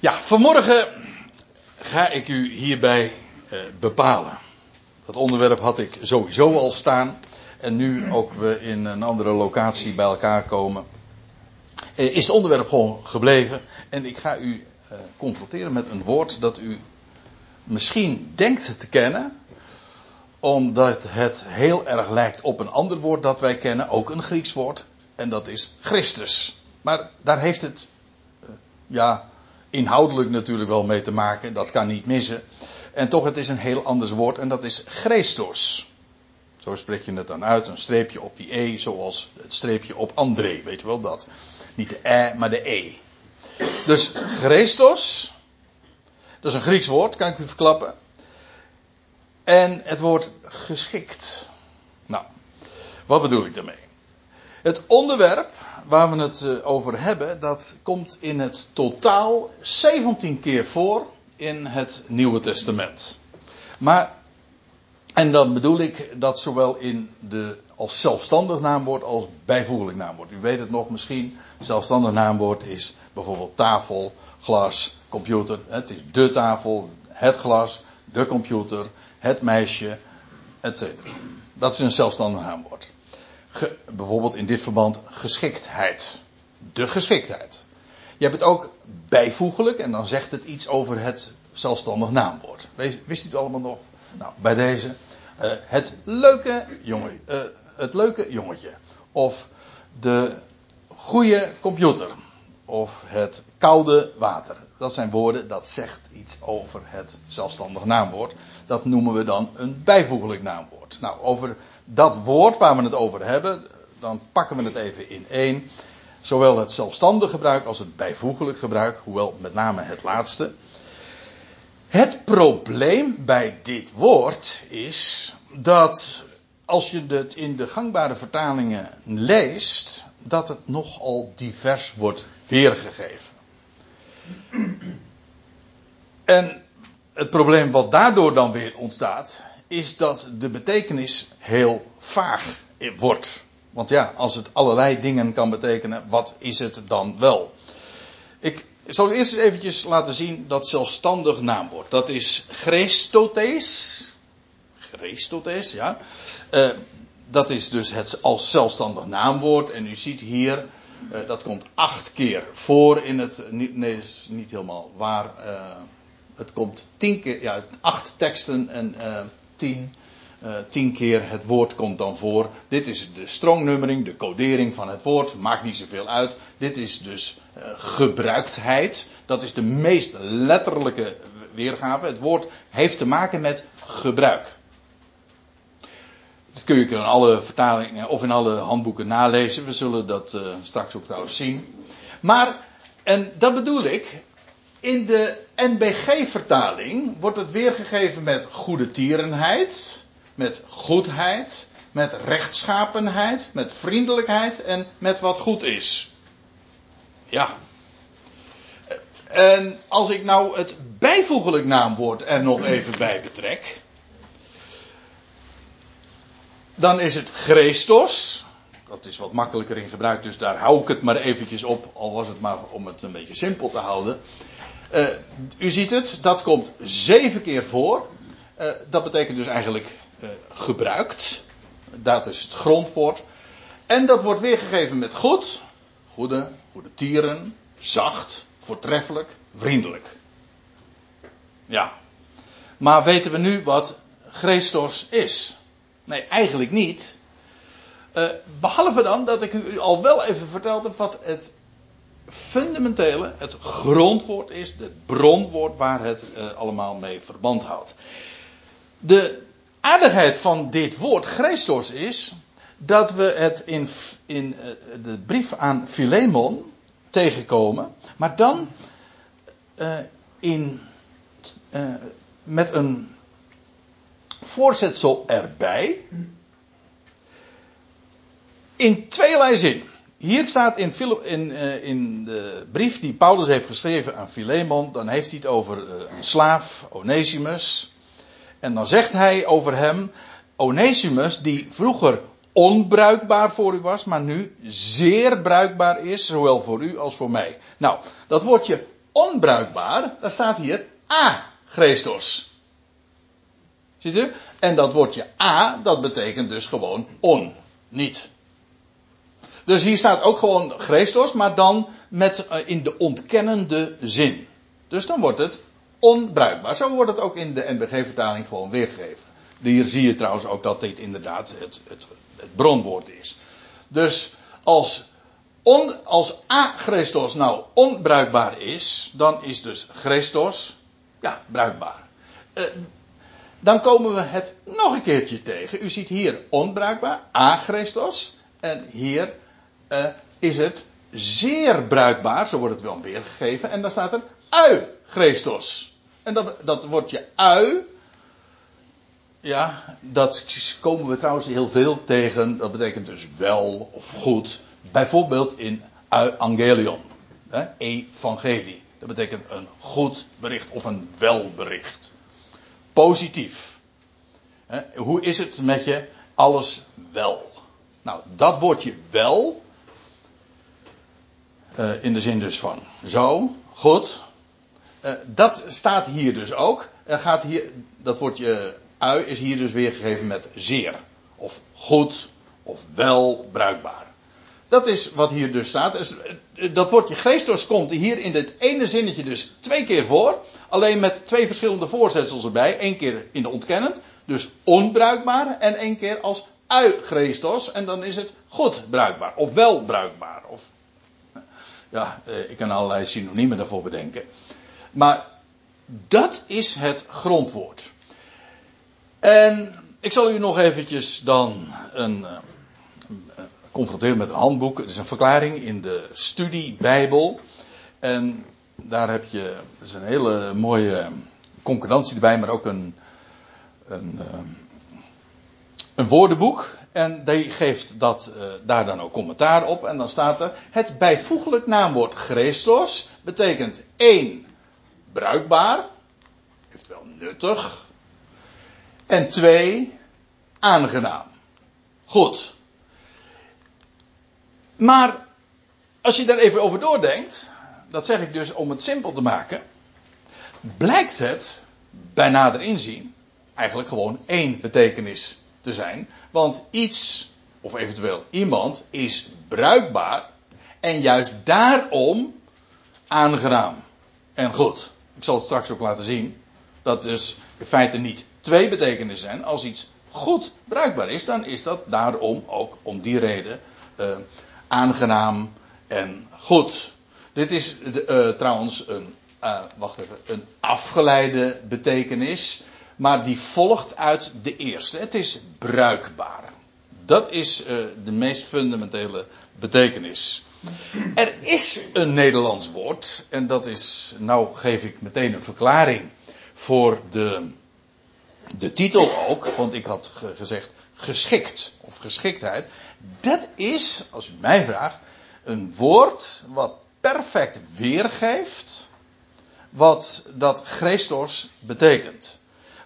Ja, vanmorgen ga ik u hierbij eh, bepalen. Dat onderwerp had ik sowieso al staan. En nu ook we in een andere locatie bij elkaar komen, eh, is het onderwerp gewoon gebleven. En ik ga u eh, confronteren met een woord dat u misschien denkt te kennen, omdat het heel erg lijkt op een ander woord dat wij kennen, ook een Grieks woord, en dat is Christus. Maar daar heeft het, ja, inhoudelijk natuurlijk wel mee te maken, dat kan niet missen. En toch, het is een heel anders woord en dat is Christos. Zo spreek je het dan uit, een streepje op die E, zoals het streepje op André, weet je wel dat. Niet de E, maar de E. Dus Christos, dat is een Grieks woord, kan ik u verklappen. En het woord geschikt. Nou, wat bedoel ik daarmee? Het onderwerp waar we het eh, over hebben, dat komt in het totaal 17 keer voor in het Nieuwe Testament. Maar, en dan bedoel ik dat zowel in de, als zelfstandig naamwoord als bijvoeglijk naamwoord. U weet het nog misschien, zelfstandig naamwoord is bijvoorbeeld tafel, glas, computer. Het is de tafel, het glas, de computer, het meisje, etc. Dat is een zelfstandig naamwoord. Bijvoorbeeld in dit verband geschiktheid. De geschiktheid. Je hebt het ook bijvoeglijk en dan zegt het iets over het zelfstandig naamwoord. Wist u het allemaal nog? Nou, bij deze. Uh, het, leuke jongen, uh, het leuke jongetje. Of de goede computer. Of het koude water. Dat zijn woorden, dat zegt iets over het zelfstandig naamwoord. Dat noemen we dan een bijvoeglijk naamwoord. Nou, over dat woord waar we het over hebben, dan pakken we het even in één. Zowel het zelfstandig gebruik als het bijvoeglijk gebruik, hoewel met name het laatste. Het probleem bij dit woord is dat als je het in de gangbare vertalingen leest, dat het nogal divers wordt weergegeven. En het probleem wat daardoor dan weer ontstaat, is dat de betekenis heel vaag wordt. Want ja, als het allerlei dingen kan betekenen, wat is het dan wel? Ik zal eerst eens eventjes laten zien dat zelfstandig naamwoord. Dat is Christotes. Christotes, ja. Uh, dat is dus het als zelfstandig naamwoord. En u ziet hier, uh, dat komt acht keer voor in het. Nee, is niet helemaal waar. Uh, het komt tien keer, ja, acht teksten en tien. Uh, tien keer het woord komt dan voor. Dit is de strongnummering, de codering van het woord. Maakt niet zoveel uit. Dit is dus gebruiktheid. Dat is de meest letterlijke weergave. Het woord heeft te maken met gebruik. Dat kun je in alle vertalingen of in alle handboeken nalezen. We zullen dat uh, straks ook trouwens zien. Maar, en dat bedoel ik, in de NBG-vertaling wordt het weergegeven met goede tierenheid met goedheid, met rechtschapenheid, met vriendelijkheid en met wat goed is. Ja. En als ik nou het bijvoeglijk naamwoord er nog even bij betrek, dan is het Christos. Dat is wat makkelijker in gebruik, dus daar hou ik het maar eventjes op, al was het maar om het een beetje simpel te houden. Uh, u ziet het, dat komt zeven keer voor. Uh, dat betekent dus eigenlijk uh, gebruikt. Dat is het grondwoord. En dat wordt weergegeven met goed, goede, goede tieren, zacht, voortreffelijk, vriendelijk. Ja. Maar weten we nu wat Christos is? Nee, eigenlijk niet. Uh, behalve dan dat ik u al wel even verteld heb wat het fundamentele, het grondwoord is, het bronwoord waar het uh, allemaal mee verband houdt. De aardigheid van dit woord Christos is dat we het in, in eh, de brief aan Philemon tegenkomen, maar dan in, met een voorzetsel erbij. In tweeërlei zin. Hier staat in, in, in, de brief die Paulus heeft geschreven aan Philemon, dan heeft hij het over een slaaf, Onesimus. En dan zegt hij over hem, Onesimus, die vroeger onbruikbaar voor u was, maar nu zeer bruikbaar is, zowel voor u als voor mij. Nou, dat woordje onbruikbaar, daar staat hier a Christos. Ziet u? En dat woordje a, dat betekent dus gewoon on, niet. Dus hier staat ook gewoon Christos, maar dan met, uh, in de ontkennende zin. Dus dan wordt het onbruikbaar. Zo wordt het ook in de NBG-vertaling gewoon weergegeven. Hier zie je trouwens ook dat dit inderdaad het, het, het bronwoord is. Dus als, on, als A Christos nou onbruikbaar is, dan is dus Christos ja, bruikbaar. Uh, dan komen we het nog een keertje tegen. U ziet hier onbruikbaar, A Christos. En hier uh, is het zeer bruikbaar, zo wordt het wel weergegeven. En dan staat er ui Christos. En dat, dat woordje ui, ja, dat komen we trouwens heel veel tegen. Dat betekent dus wel of goed. Bijvoorbeeld in evangelion. Hè, evangelie. Dat betekent een goed bericht of een welbericht. Positief. Hoe is het met je? Alles wel. Nou, dat woordje wel. Uh, in de zin dus van zo, goed. Uh, dat staat hier dus ook. Er gaat hier, dat woordje ui is hier dus weergegeven met zeer. Of goed, of wel bruikbaar. Dat is wat hier dus staat. Eh, dat woordje Christos komt hier in dit ene zinnetje dus twee keer voor. Alleen met twee verschillende voorzetsels erbij. Eén keer in de ontkennend, dus onbruikbaar. En één keer als ui Christos. En dan is het goed bruikbaar. Of wel bruikbaar. Of, ja, eh, ik kan allerlei synoniemen daarvoor bedenken. Maar dat is het grondwoord. En ik zal u nog eventjes dan een, eh, een, confronteren met een handboek. Het is een verklaring in de studie Bijbel. En daar heb je, een hele mooie concordantie erbij, maar ook een, een, eh, een woordenboek. En die geeft dat, uh, daar dan ook commentaar op. En dan staat er: Het bijvoeglijk naamwoord Christos betekent één bruikbaar, eventueel nuttig. En twee, aangenaam. Goed. Maar als je daar even over doordenkt, dat zeg ik dus om het simpel te maken, blijkt het bij nader inzien eigenlijk gewoon één betekenis te zijn. Want iets, of eventueel iemand, is bruikbaar en juist daarom aangenaam en goed. Ik zal het straks ook laten zien. Dat dus in feite niet twee betekenissen zijn. Als iets goed bruikbaar is, dan is dat daarom ook om die reden uh, aangenaam en goed. Dit is uh, trouwens een, uh, wacht even, een afgeleide betekenis, maar die volgt uit de eerste. Het is bruikbaar. Dat is de meest fundamentele betekenis. Er is een Nederlands woord, en dat is, nou geef ik meteen een verklaring voor de, de titel ook, want ik had gezegd geschikt of geschiktheid. Dat is, als u mij vraagt, een woord wat perfect weergeeft wat dat Christos betekent.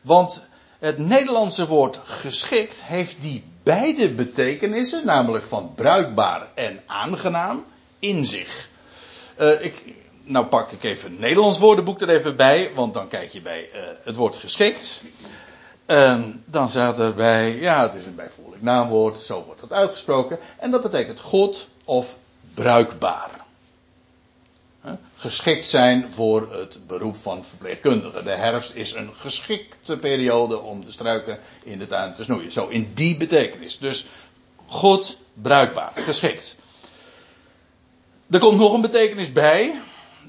Want het Nederlandse woord geschikt heeft die beide betekenissen, namelijk van bruikbaar en aangenaam, in zich. Uh, ik, nou pak ik even het Nederlands woordenboek er even bij, want dan kijk je bij uh, het woord geschikt. En dan staat erbij, ja, het is een bijvoeglijk naamwoord, zo wordt het uitgesproken. En dat betekent goed of bruikbaar geschikt zijn voor het beroep van verpleegkundige. De herfst is een geschikte periode om de struiken in de tuin te snoeien. Zo in die betekenis. Dus goed, bruikbaar, geschikt. Er komt nog een betekenis bij.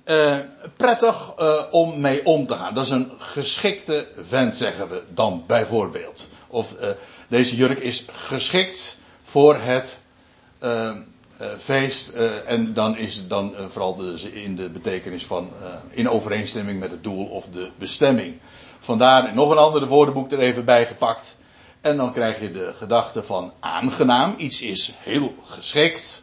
Uh, prettig uh, om mee om te gaan. Dat is een geschikte vent, zeggen we dan bijvoorbeeld. Of uh, deze jurk is geschikt voor het feest. En dan is het dan vooral in de betekenis van in overeenstemming met het doel of de bestemming. Vandaar nog een ander woordenboek er even bij gepakt. En dan krijg je de gedachte van aangenaam. Iets is heel geschikt.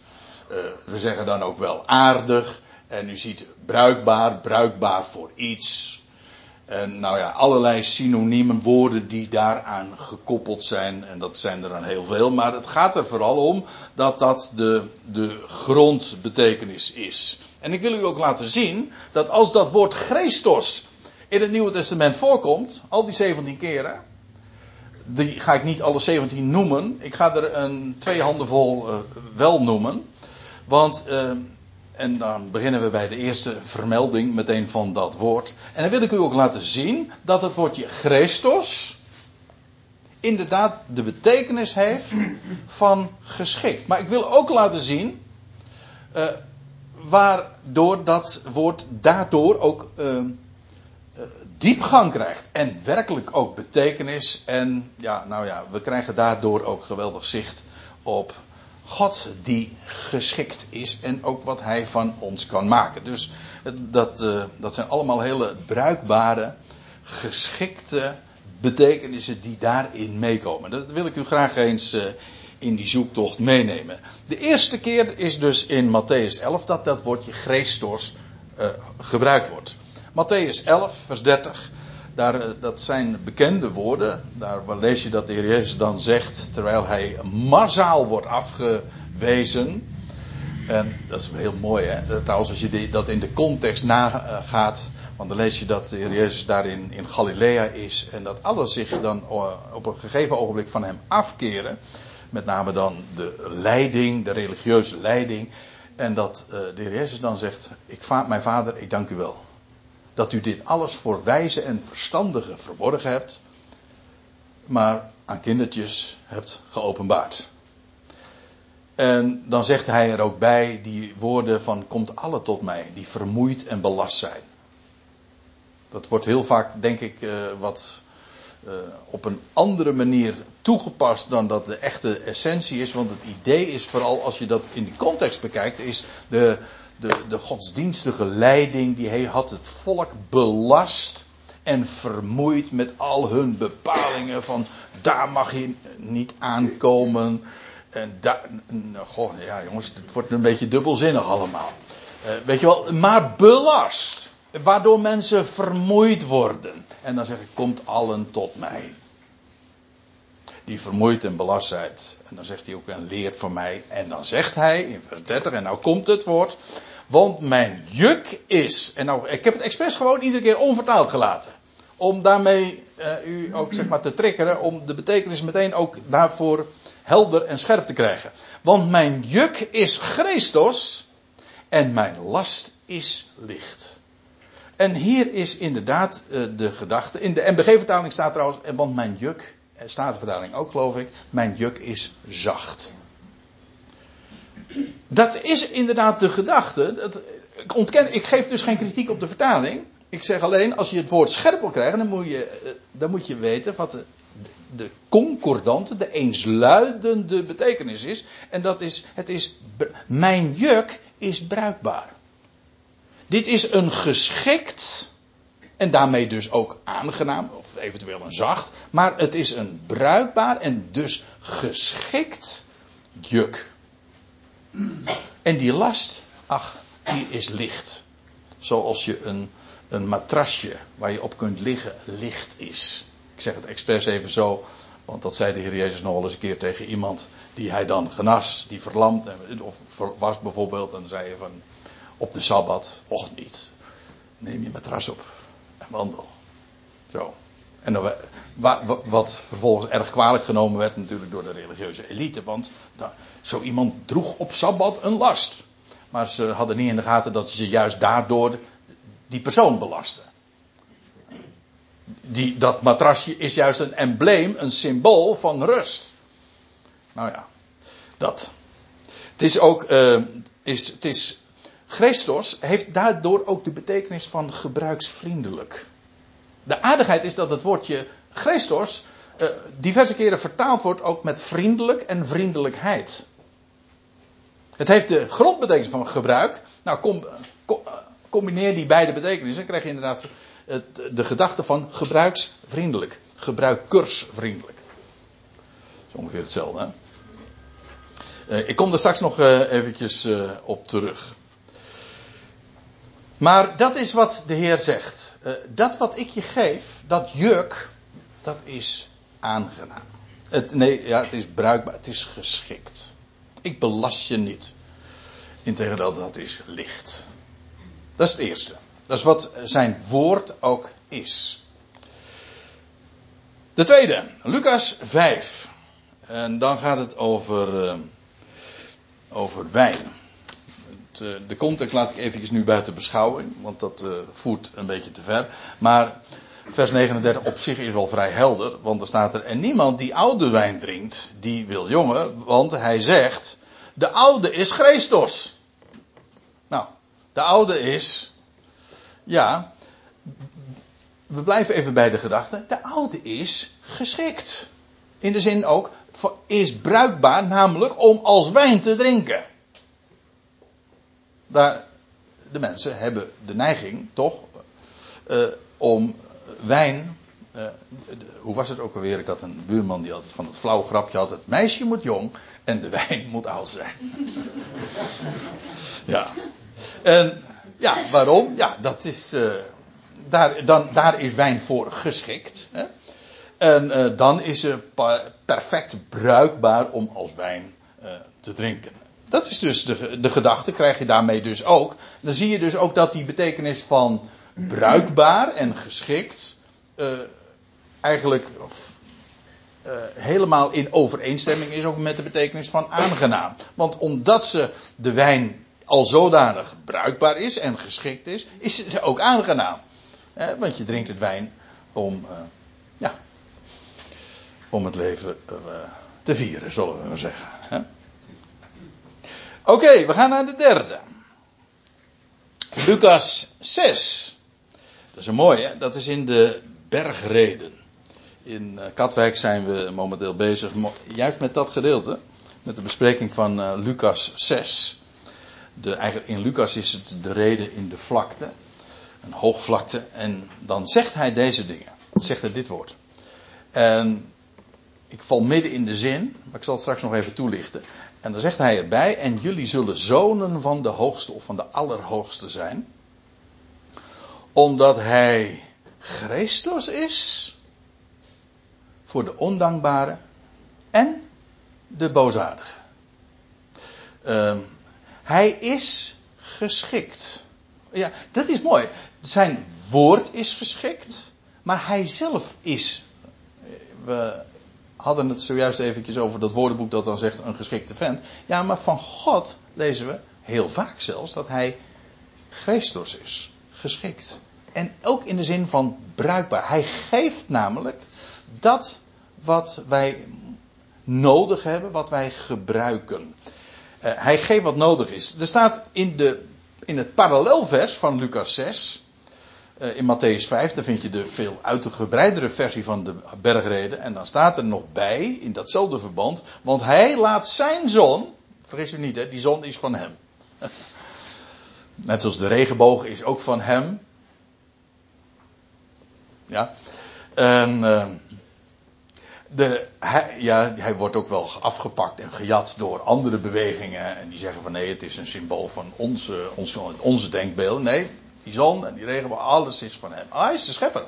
we zeggen dan ook wel aardig. En u ziet bruikbaar, bruikbaar voor iets. En nou ja, allerlei synoniemen woorden die daaraan gekoppeld zijn. En dat zijn er dan heel veel. Maar het gaat er vooral om dat dat de, de grondbetekenis is. En ik wil u ook laten zien dat als dat woord Christos in het Nieuwe Testament voorkomt, al die 17 keren, die ga ik niet alle 17 noemen. Ik ga er een twee handen vol uh, wel noemen. Want, uh, en dan beginnen we bij de eerste vermelding meteen van dat woord. En dan wil ik u ook laten zien dat het woordje Christos inderdaad de betekenis heeft van geschikt. Maar ik wil ook laten zien uh, waardoor dat woord daardoor ook uh, diepgang krijgt. En werkelijk ook betekenis. En ja, nou ja, we krijgen daardoor ook geweldig zicht op God die geschikt is. En ook wat hij van ons kan maken. Dus dat, uh, dat zijn allemaal hele bruikbare, geschikte betekenissen die daarin meekomen. Dat wil ik u graag eens uh, in die zoektocht meenemen. De eerste keer is dus in Matthäus 11 dat dat woordje Christos uh, gebruikt wordt. Matthäus 11, vers 30. Daar, eh, dat zijn bekende woorden. Daar lees je dat de Heer Jezus dan zegt, terwijl hij marzaal wordt afgewezen. En dat is heel mooi, hè? Trouwens, als je dat in de context nagaat. Want dan lees je dat de Heer Jezus daarin in Galilea is. En dat alle zich dan eh, op een gegeven ogenblik van hem afkeren. Met name dan de leiding, de religieuze leiding. En dat uh, de Heer Jezus dan zegt: ik, Mijn vader, ik dank u wel dat u dit alles voor wijze en verstandigen verborgen hebt, maar aan kindertjes hebt geopenbaard. En dan zegt hij er ook bij die woorden van komt alle tot mij, die vermoeid en belast zijn. Dat wordt heel vaak, denk ik, uh, wat uh, op een andere manier toegepast dan dat de echte essentie is. Want het idee is vooral, als je dat in die context bekijkt, is de, de, de godsdienstige leiding, die hij had het volk belast en vermoeid met al hun bepalingen van daar mag je niet aankomen. En daar, goh, ja jongens, het wordt een beetje dubbelzinnig allemaal. Uh, weet je wel, maar belast. Waardoor mensen vermoeid worden. En dan zeg ik, komt allen tot mij. Die vermoeid en belast. En dan zegt hij ook, en leert voor mij. En dan zegt hij in vers 30, en nou komt het woord. Want mijn juk is. En nou, ik heb het expres gewoon iedere keer onvertaald gelaten. Om daarmee uh, u ook zeg maar te triggeren. Om de betekenis meteen ook daarvoor helder en scherp te krijgen. Want mijn juk is Christus. En mijn last is licht. En hier is inderdaad uh, de gedachte. In de MBG-vertaling staat trouwens. Want mijn juk. Staat de vertaling ook geloof ik. Mijn juk is zacht. Dat is inderdaad de gedachte. Dat, ik, ontken, ik geef dus geen kritiek op de vertaling. Ik zeg alleen, als je het woord scherp wil krijgen, dan moet je, eh, dan moet je weten wat de, de concordante, de eensluidende betekenis is. En dat is, het is, mijn juk is bruikbaar. Dit is een geschikt, en daarmee dus ook aangenaam, of eventueel een zacht, maar het is een bruikbaar en dus geschikt juk. En die last, ach, die is licht. Zoals je een, een matrasje waar je op kunt liggen licht is. Ik zeg het expres even zo, want dat zei de Heer Jezus nog wel eens een keer tegen iemand die hij dan genas, die verlamd of was bijvoorbeeld. En zei je van op de sabbat, och niet, neem je matras op en wandel. Zo. En wat vervolgens erg kwalijk genomen werd natuurlijk door de religieuze elite. Want zo iemand droeg op Sabbat een last. Maar ze hadden niet in de gaten dat ze juist daardoor die persoon belasten. Die, dat matrasje is juist een embleem, een symbool van rust. Nou ja, dat. Het is ook, uh, is, het is, Christos heeft daardoor ook de betekenis van gebruiksvriendelijk. De aardigheid is dat het woordje Christos uh, diverse keren vertaald wordt ook met vriendelijk en vriendelijkheid. Het heeft de grondbetekenis van gebruik. Nou, com, combineer die beide betekenissen, dan krijg je inderdaad het, de gedachte van gebruiksvriendelijk. Gebruikersvriendelijk. Dat ongeveer hetzelfde. Ik kom er straks nog eventjes op terug. Maar dat is wat de Heer zegt. dat wat ik je geef, dat juk, dat is aangenaam. Het, nee, ja, het is bruikbaar, het is geschikt. Ik belast je niet. Integendeel, dat is licht. Dat is het eerste. Dat is wat zijn woord ook is. De tweede, Lucas 5. En dan gaat het over, uh, over wijn. Uh, de context laat ik eventjes nu buiten beschouwing, want dat uh, voert een beetje te ver. Maar vers 39 op zich is wel vrij helder, want er staat er: En niemand die oude wijn drinkt, die wil jonge, want hij zegt: De oude is Christus. Nou, de oude is, ja, we blijven even bij de gedachte. De oude is geschikt. In de zin ook, is bruikbaar, namelijk om als wijn te drinken. Daar, de mensen hebben de neiging, toch, uh, om wijn. Uh, hoe was het ook alweer? Ik had een buurman die had van het flauw grapje had: het meisje moet jong en de wijn moet oud zijn. ja. En ja, waarom? Ja, dat is. Uh, daar, dan, daar is wijn voor geschikt. Hè? En dan is ze perfect bruikbaar om als wijn te drinken. Dat is dus de, de gedachte, krijg je daarmee dus ook. Dan zie je dus ook dat die betekenis van bruikbaar en geschikt uh, eigenlijk helemaal in overeenstemming is ook met de betekenis van aangenaam. Want omdat ze de wijn al zodanig bruikbaar is en geschikt is, is het ook aangenaam. want je drinkt het wijn om, ja, om het leven te vieren, zullen we maar zeggen. Oké, we gaan naar de derde. Lucas 6. Dat is een mooie, dat is in de bergreden. In uh, Katwijk zijn we momenteel bezig, juist met dat gedeelte. Met de bespreking van uh, Lucas 6. De, eigenlijk in Lucas is het de reden in de vlakte. Een hoogvlakte. En dan zegt hij deze dingen. Zegt hij dit woord. En ik val midden in de zin, maar ik zal het straks nog even toelichten. En dan zegt hij erbij, en jullie zullen zonen van de hoogste of van de allerhoogste zijn. Omdat hij Christus is voor de ondankbare en de boosaardige. Uh, hij is geschikt. Ja, dat is mooi. Zijn woord is geschikt, maar hij zelf is. We hadden het zojuist eventjes over dat woordenboek dat dan zegt een geschikte vent. Ja, maar van God lezen we heel vaak zelfs dat hij Christus is. Geschikt. En ook in de zin van bruikbaar. Hij geeft namelijk dat wat wij nodig hebben, wat wij gebruiken. Uh, hij geeft wat nodig is. Er staat in, de, in het parallelvers van Lucas 6. Uh, in Matthäus 5, daar vind je de veel uitgebreidere versie van de bergreden. En dan staat er nog bij, in datzelfde verband. Want hij laat zijn zon. Vergis u niet, hè, die zon is van hem. Net zoals de regenboog is ook van hem. Ja. En. Uh, de, hij, ja, hij wordt ook wel afgepakt en gejat door andere bewegingen. En die zeggen van nee, het is een symbool van onze, onze, onze denkbeelden. Nee, die zon en die regen, alles is van hem. Ah, hij is de schepper.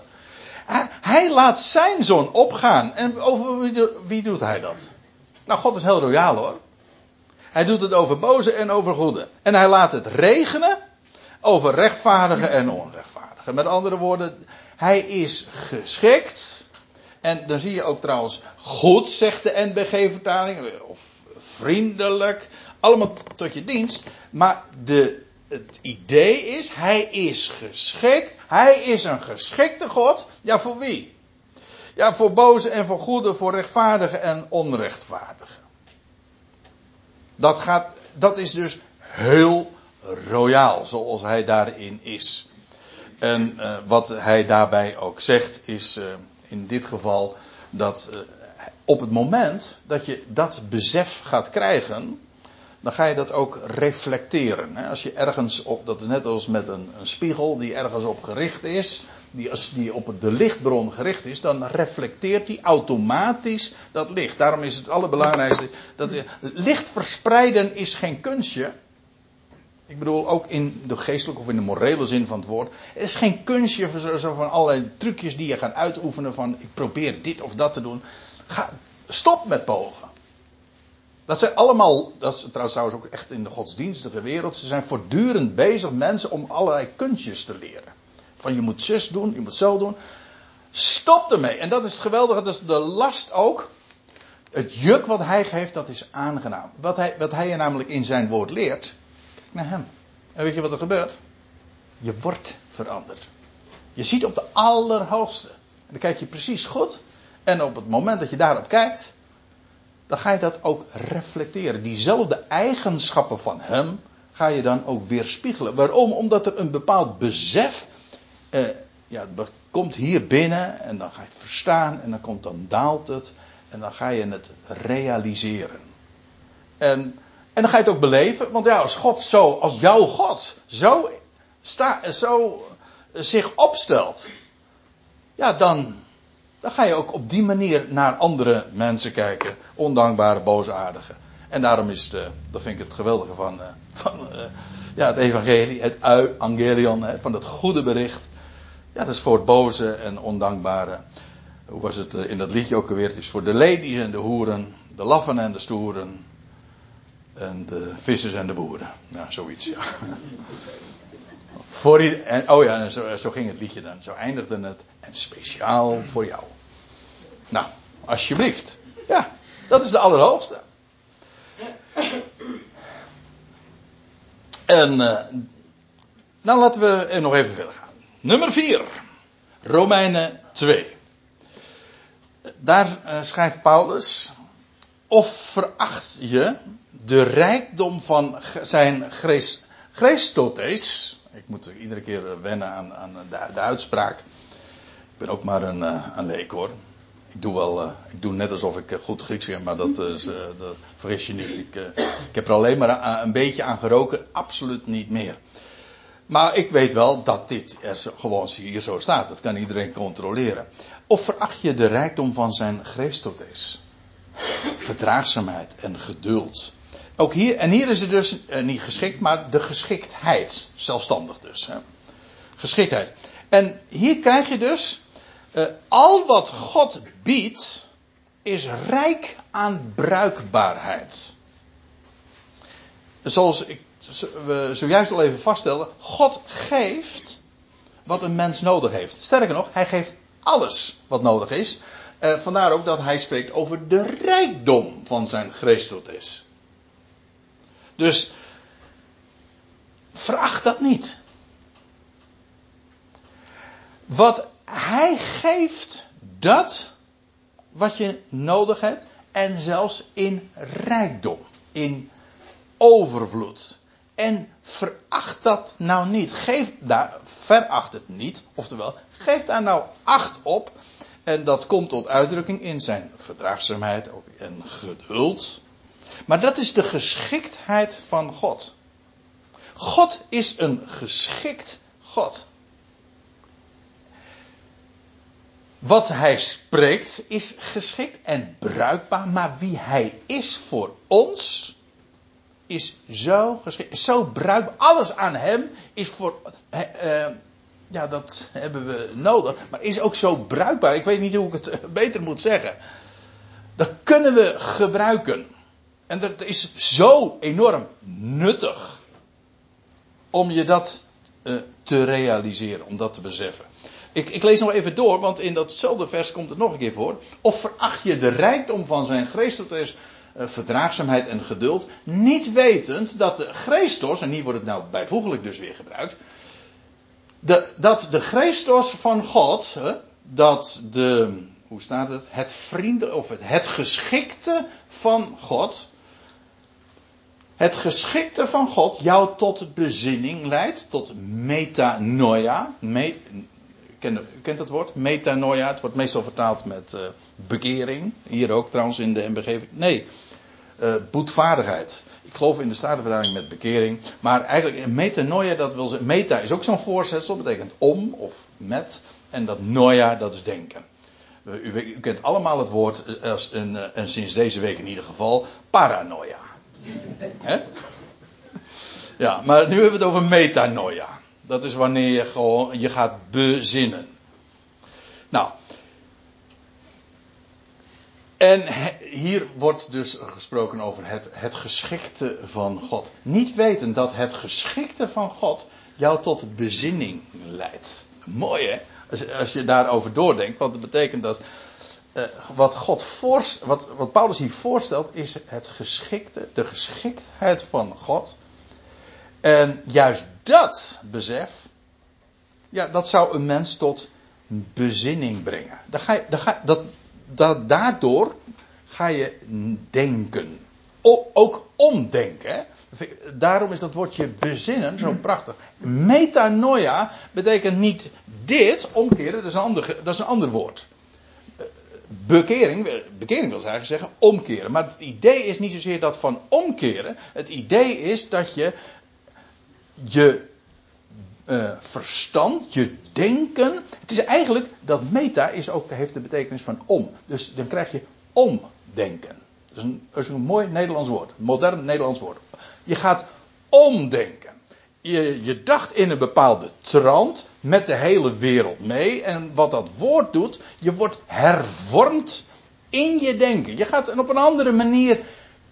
Hij, laat zijn zon opgaan. En over wie, wie doet hij dat? Nou, God is heel royaal hoor. Hij doet het over boze en over goede. En hij laat het regenen over rechtvaardigen en onrechtvaardigen. Met andere woorden, hij is geschikt. En dan zie je ook trouwens goed, zegt de NBG-vertaling, of vriendelijk, allemaal tot je dienst. Maar de het idee is, hij is geschikt. Hij is een geschikte God. Ja, voor wie? Ja, voor boze en voor goede, voor rechtvaardige en onrechtvaardige. Dat, gaat, dat is dus heel royaal, zoals hij daarin is. En uh, wat hij daarbij ook zegt, is uh, in dit geval dat uh, op het moment dat je dat besef gaat krijgen, dan ga je dat ook reflecteren. Als je ergens op, dat is net als met een, een, spiegel die ergens op gericht is, die als die op de lichtbron gericht is, dan reflecteert die automatisch dat licht. Daarom is het allerbelangrijkste, dat licht verspreiden is geen kunstje. Ik bedoel, ook in de geestelijke of in de morele zin van het woord. Het is geen kunstje van allerlei trucjes die je gaat uitoefenen van ik probeer dit of dat te doen. Ga, stop met pogen. Dat zijn allemaal, dat is trouwens, ook echt in de godsdienstige wereld. Ze zijn voortdurend bezig mensen om allerlei kunstjes te leren. Van je moet zus doen, je moet zo doen. Stop ermee. En dat is het geweldige, dat is de last ook. Het juk wat hij geeft, dat is aangenaam. Wat hij, wat hij je namelijk in zijn woord leert, kijk naar hem. En weet je wat er gebeurt? Je wordt veranderd. Je ziet op de allerhoogste. En dan kijk je precies goed. En op het moment dat je daarop kijkt, dan ga je dat ook reflecteren. Diezelfde eigenschappen van hem ga je dan ook weerspiegelen. Waarom? Omdat er een bepaald besef eh, ja, komt hier binnen en dan ga je het verstaan en dan komt dan daalt het en dan ga je het realiseren. En, en dan ga je het ook beleven, want ja, als God zo, als jouw God zo, sta, zo zich opstelt, ja, dan, dan ga je ook op die manier naar andere mensen kijken, ondankbare, boosaardige. En daarom is het, dat vind ik het geweldige van, eh, van eh, ja, het evangelie, het evangelion, van het goede bericht. Ja, dat is voor het boze en ondankbare. Hoe was het eh, in dat liedje ook alweer? Het is voor de ladies en de hoeren, de laffen en de stoeren. En de vissers en de boeren. Nou, zoiets, ja. En, oh ja, zo, zo ging het liedje dan. Zo eindigde het. En speciaal voor jou. Nou, alsjeblieft. Ja, dat is de allerhoogste. En uh, nou laten we nog even verder gaan. Nummer 4. Romeinen 2. Daar uh, schrijft Paulus. Of veracht je de rijkdom van zijn Christotes. Ik moet iedere keer wennen aan, aan de, uitspraak. Ik ben ook maar een, uh, een leek hoor. Ik doe wel, uh, ik doe net alsof ik goed Grieks ben, maar dat, is, vergis je niet. Ik, ik heb er alleen maar een beetje aan geroken, absoluut niet meer. Maar ik weet wel dat dit er gewoon hier zo staat. Dat kan iedereen controleren. Of veracht je de rijkdom van zijn Christotes? Verdraagzaamheid en geduld. Ook hier, en hier is het dus eh, niet geschikt, maar de geschiktheid. Zelfstandig dus. Hè. Geschiktheid. En hier krijg je dus, uh, al wat God biedt, is rijk aan bruikbaarheid. Zoals ik we zojuist al even vaststelden, God geeft wat een mens nodig heeft. Sterker nog, hij geeft alles wat nodig is. Eh, vandaar ook dat hij spreekt over de rijkdom van zijn is. Dus vraag dat niet. Wat hij geeft, dat wat je nodig hebt, en zelfs in rijkdom, in overvloed. En veracht dat nou niet. Geef daar, veracht het niet. Oftewel, geef daar nou acht op. En dat komt tot uitdrukking in zijn verdraagzaamheid en geduld. Maar dat is de geschiktheid van God. God is een geschikt God. Wat hij spreekt is geschikt en bruikbaar, maar wie hij is voor ons, is zo geschikt, zo bruikbaar. Alles aan hem is voor. Uh, ja, dat hebben we nodig. Maar is ook zo bruikbaar. Ik weet niet hoe ik het beter moet zeggen. Dat kunnen we gebruiken. En dat is zo enorm nuttig. Om je dat uh, te realiseren, om dat te beseffen. Ik, ik, lees nog even door, want in datzelfde vers komt het nog een keer voor. Of veracht je de rijkdom van zijn geest, dat is eh, verdraagzaamheid en geduld, niet wetend dat de Christos, en hier wordt het nou bijvoeglijk dus weer gebruikt, de, dat de Christos van God, dat de, hoe staat het, het vrienden, of het, het geschikte van God, het geschikte van God jou tot bezinning leidt, tot metanoia. Me, u kent dat woord? Metanoia. Het wordt meestal vertaald met uh, bekering. Hier ook trouwens in de MBG. Nee, uh, boetvaardigheid. Ik geloof in de Statenvertaling met bekering. Maar eigenlijk metanoia, dat wil zeggen. Meta is ook zo'n voorzetsel. betekent om of met. En dat noia, dat is denken. U, u, kent allemaal het woord, eh, en sinds deze week in ieder geval, paranoia. Ja, maar nu hebben we het over metanoia. Dat is wanneer je gewoon je gaat bezinnen. Nou. En hier wordt dus gesproken over het, het geschikte van God. Niet weten dat het geschikte van God jou tot bezinning leidt. Mooi hè? Als, als je daarover doordenkt, want dat betekent dat uh, wat, God voorst, wat, wat Paulus hier voorstelt is het geschikte, de geschiktheid van God. En juist dat besef, ja, dat zou een mens tot bezinning brengen. Ga je, dat, daardoor ga je denken. Ook omdenken. Daarom is dat woordje bezinnen zo prachtig. Metanoia betekent niet dit, omkeren, dat is een ander, dat is een ander woord. Bekering, bekering wil eigenlijk zeggen omkeren. Maar het idee is niet zozeer dat van omkeren. Het idee is dat je je uh, verstand, je denken. Het is eigenlijk dat meta is ook, heeft de betekenis van om. Dus dan krijg je omdenken. Dat is een, dat is een mooi Nederlands woord. Modern Nederlands woord. Je gaat omdenken. Je, je dacht in een bepaalde trant met de hele wereld mee. En wat dat woord doet, je wordt hervormd in je denken. Je gaat op een andere manier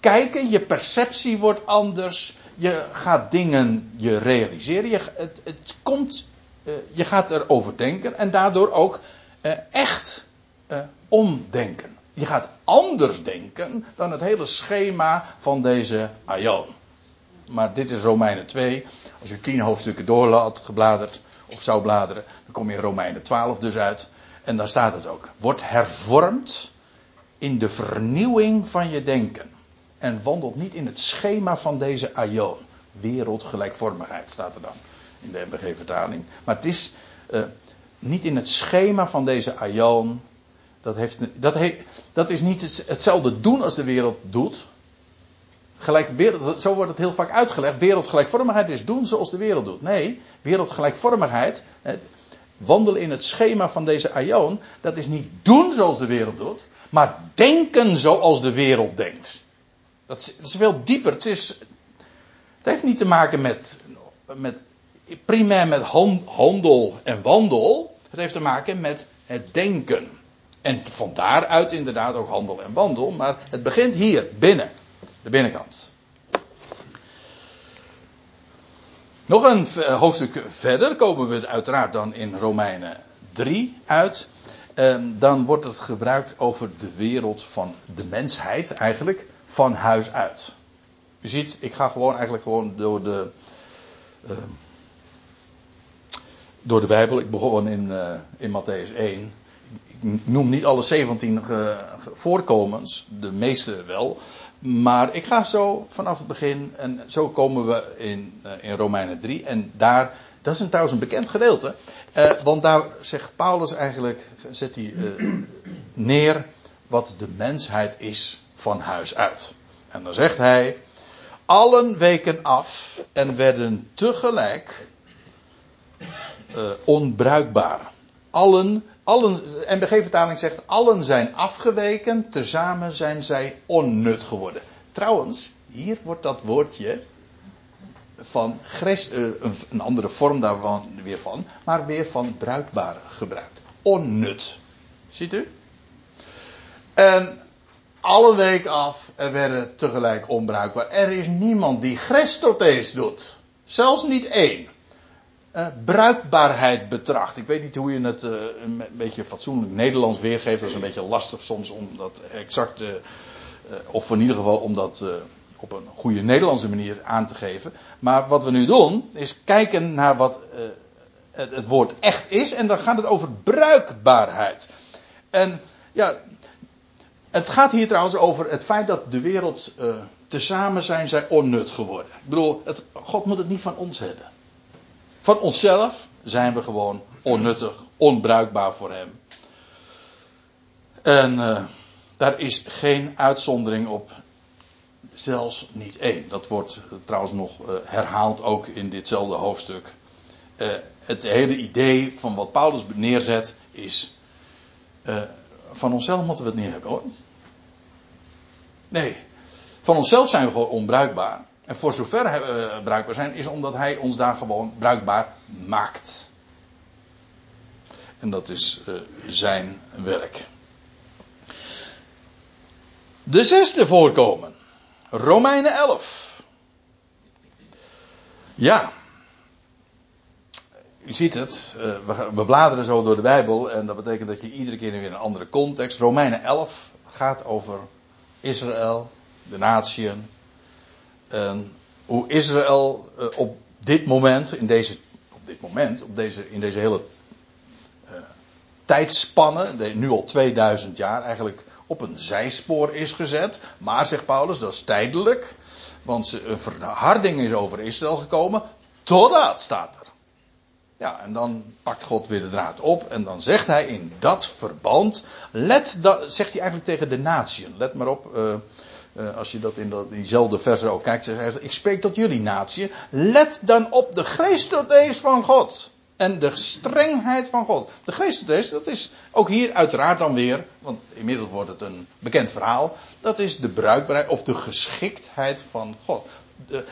kijken. Je perceptie wordt anders. Je gaat dingen je realiseren. Je, het, het komt, uh, je gaat erover denken en daardoor ook uh, echt uh, omdenken. Je gaat anders denken dan het hele schema van deze Aion. Maar dit is Romeinen 2. Als u tien hoofdstukken doorlaat gebladerd, of zou bladeren, dan kom je in Romeinen 12 dus uit. En daar staat het ook. Wordt hervormd in de vernieuwing van je denken en wandelt niet in het schema van deze aion. Wereldgelijkvormigheid staat er dan in de MBG-vertaling. Maar het is uh, niet in het schema van deze aion. Dat, heeft, dat is niet hetzelfde doen als de wereld doet. Zo wordt het heel vaak uitgelegd. Wereldgelijkvormigheid is doen zoals de wereld doet. Nee, wereldgelijkvormigheid, wandelen in het schema van deze aion, dat is niet doen zoals de wereld doet, maar denken zoals de wereld denkt. Dat is, veel dieper. Het, is, het heeft niet te maken met, met primair met handel en wandel. Het heeft te maken met het denken. En van daaruit inderdaad ook handel en wandel. Maar het begint hier, binnen. De binnenkant. Nog een hoofdstuk verder komen we uiteraard dan in Romeinen 3 uit. En dan wordt het gebruikt over de wereld van de mensheid eigenlijk van huis uit. U ziet, ik ga gewoon eigenlijk gewoon door de. Uh, door de Bijbel. Ik begon in, uh, in Matthäus 1. Ik noem niet alle 17 uh, voorkomens, de meeste wel. Maar ik ga zo vanaf het begin. En zo komen we in, uh, in Romeinen 3. En daar, dat is een, trouwens een bekend gedeelte. want daar zegt Paulus eigenlijk, zet hij neer wat de mensheid is van huis uit. En dan zegt hij: Allen weken af en werden tegelijk uh, onbruikbaar. Allen, allen, NBG-vertaling zegt: Allen zijn afgeweken, tezamen zijn zij onnut geworden. Trouwens, hier wordt dat woordje van Christ, uh, een andere vorm daarvan weer van, maar weer van bruikbaar gebruikt. Onnut. Ziet u? En alle week af en werden tegelijk onbruikbaar. Er is niemand die Christothees doet. Zelfs niet één. Uh, bruikbaarheid betracht. Ik weet niet hoe je het uh, een beetje fatsoenlijk Nederlands weergeeft. Dat is een beetje lastig soms om dat exact, uh, of in ieder geval om dat op een goede Nederlandse manier aan te geven. Maar wat we nu doen, is kijken naar wat het, het woord echt is. En dan gaat het over bruikbaarheid. En ja, het gaat hier trouwens over het feit dat de wereld tezamen zijn zij onnut geworden. Ik bedoel, het, God moet het niet van ons hebben. Van onszelf zijn we gewoon onnuttig, onbruikbaar voor Hem. En uh, daar is geen uitzondering op. Zelfs niet één. Dat wordt trouwens nog uh, herhaald ook in ditzelfde hoofdstuk. het hele idee van wat Paulus neerzet is van onszelf moeten we het niet hebben hoor. Nee, van onszelf zijn we gewoon onbruikbaar. En voor zover we bruikbaar zijn, is omdat Hij ons daar gewoon bruikbaar maakt. En dat is uh, zijn werk. De zesde voorkomen. Romeinen 11. Ja. U ziet het, eh, we bladeren zo door de Bijbel en dat betekent dat je iedere keer weer een andere context. Romeinen 11 gaat over Israël, de natieën. En hoe Israël eh, op dit moment, in deze, op dit moment, op deze, in deze hele uh, tijdspanne, nu al 2000 jaar, eigenlijk op een zijspoor is gezet. Maar, zegt Paulus, dat is tijdelijk. Want een verharding is over Israël gekomen. Totdat, staat er. Ja, en dan pakt God weer de draad op. En dan zegt hij in dat verband. Let zegt hij eigenlijk tegen de natieën. Let maar op. Uh, uh, als je dat in diezelfde verse ook kijkt. Zegt hij, ik spreek tot jullie natieën. Let dan op de geestelijkheid van God en de strengheid van God. De geestelijkheid, dat is ook hier uiteraard dan weer, want inmiddels wordt het een bekend verhaal, dat is de bruikbaarheid of de geschiktheid van God. De,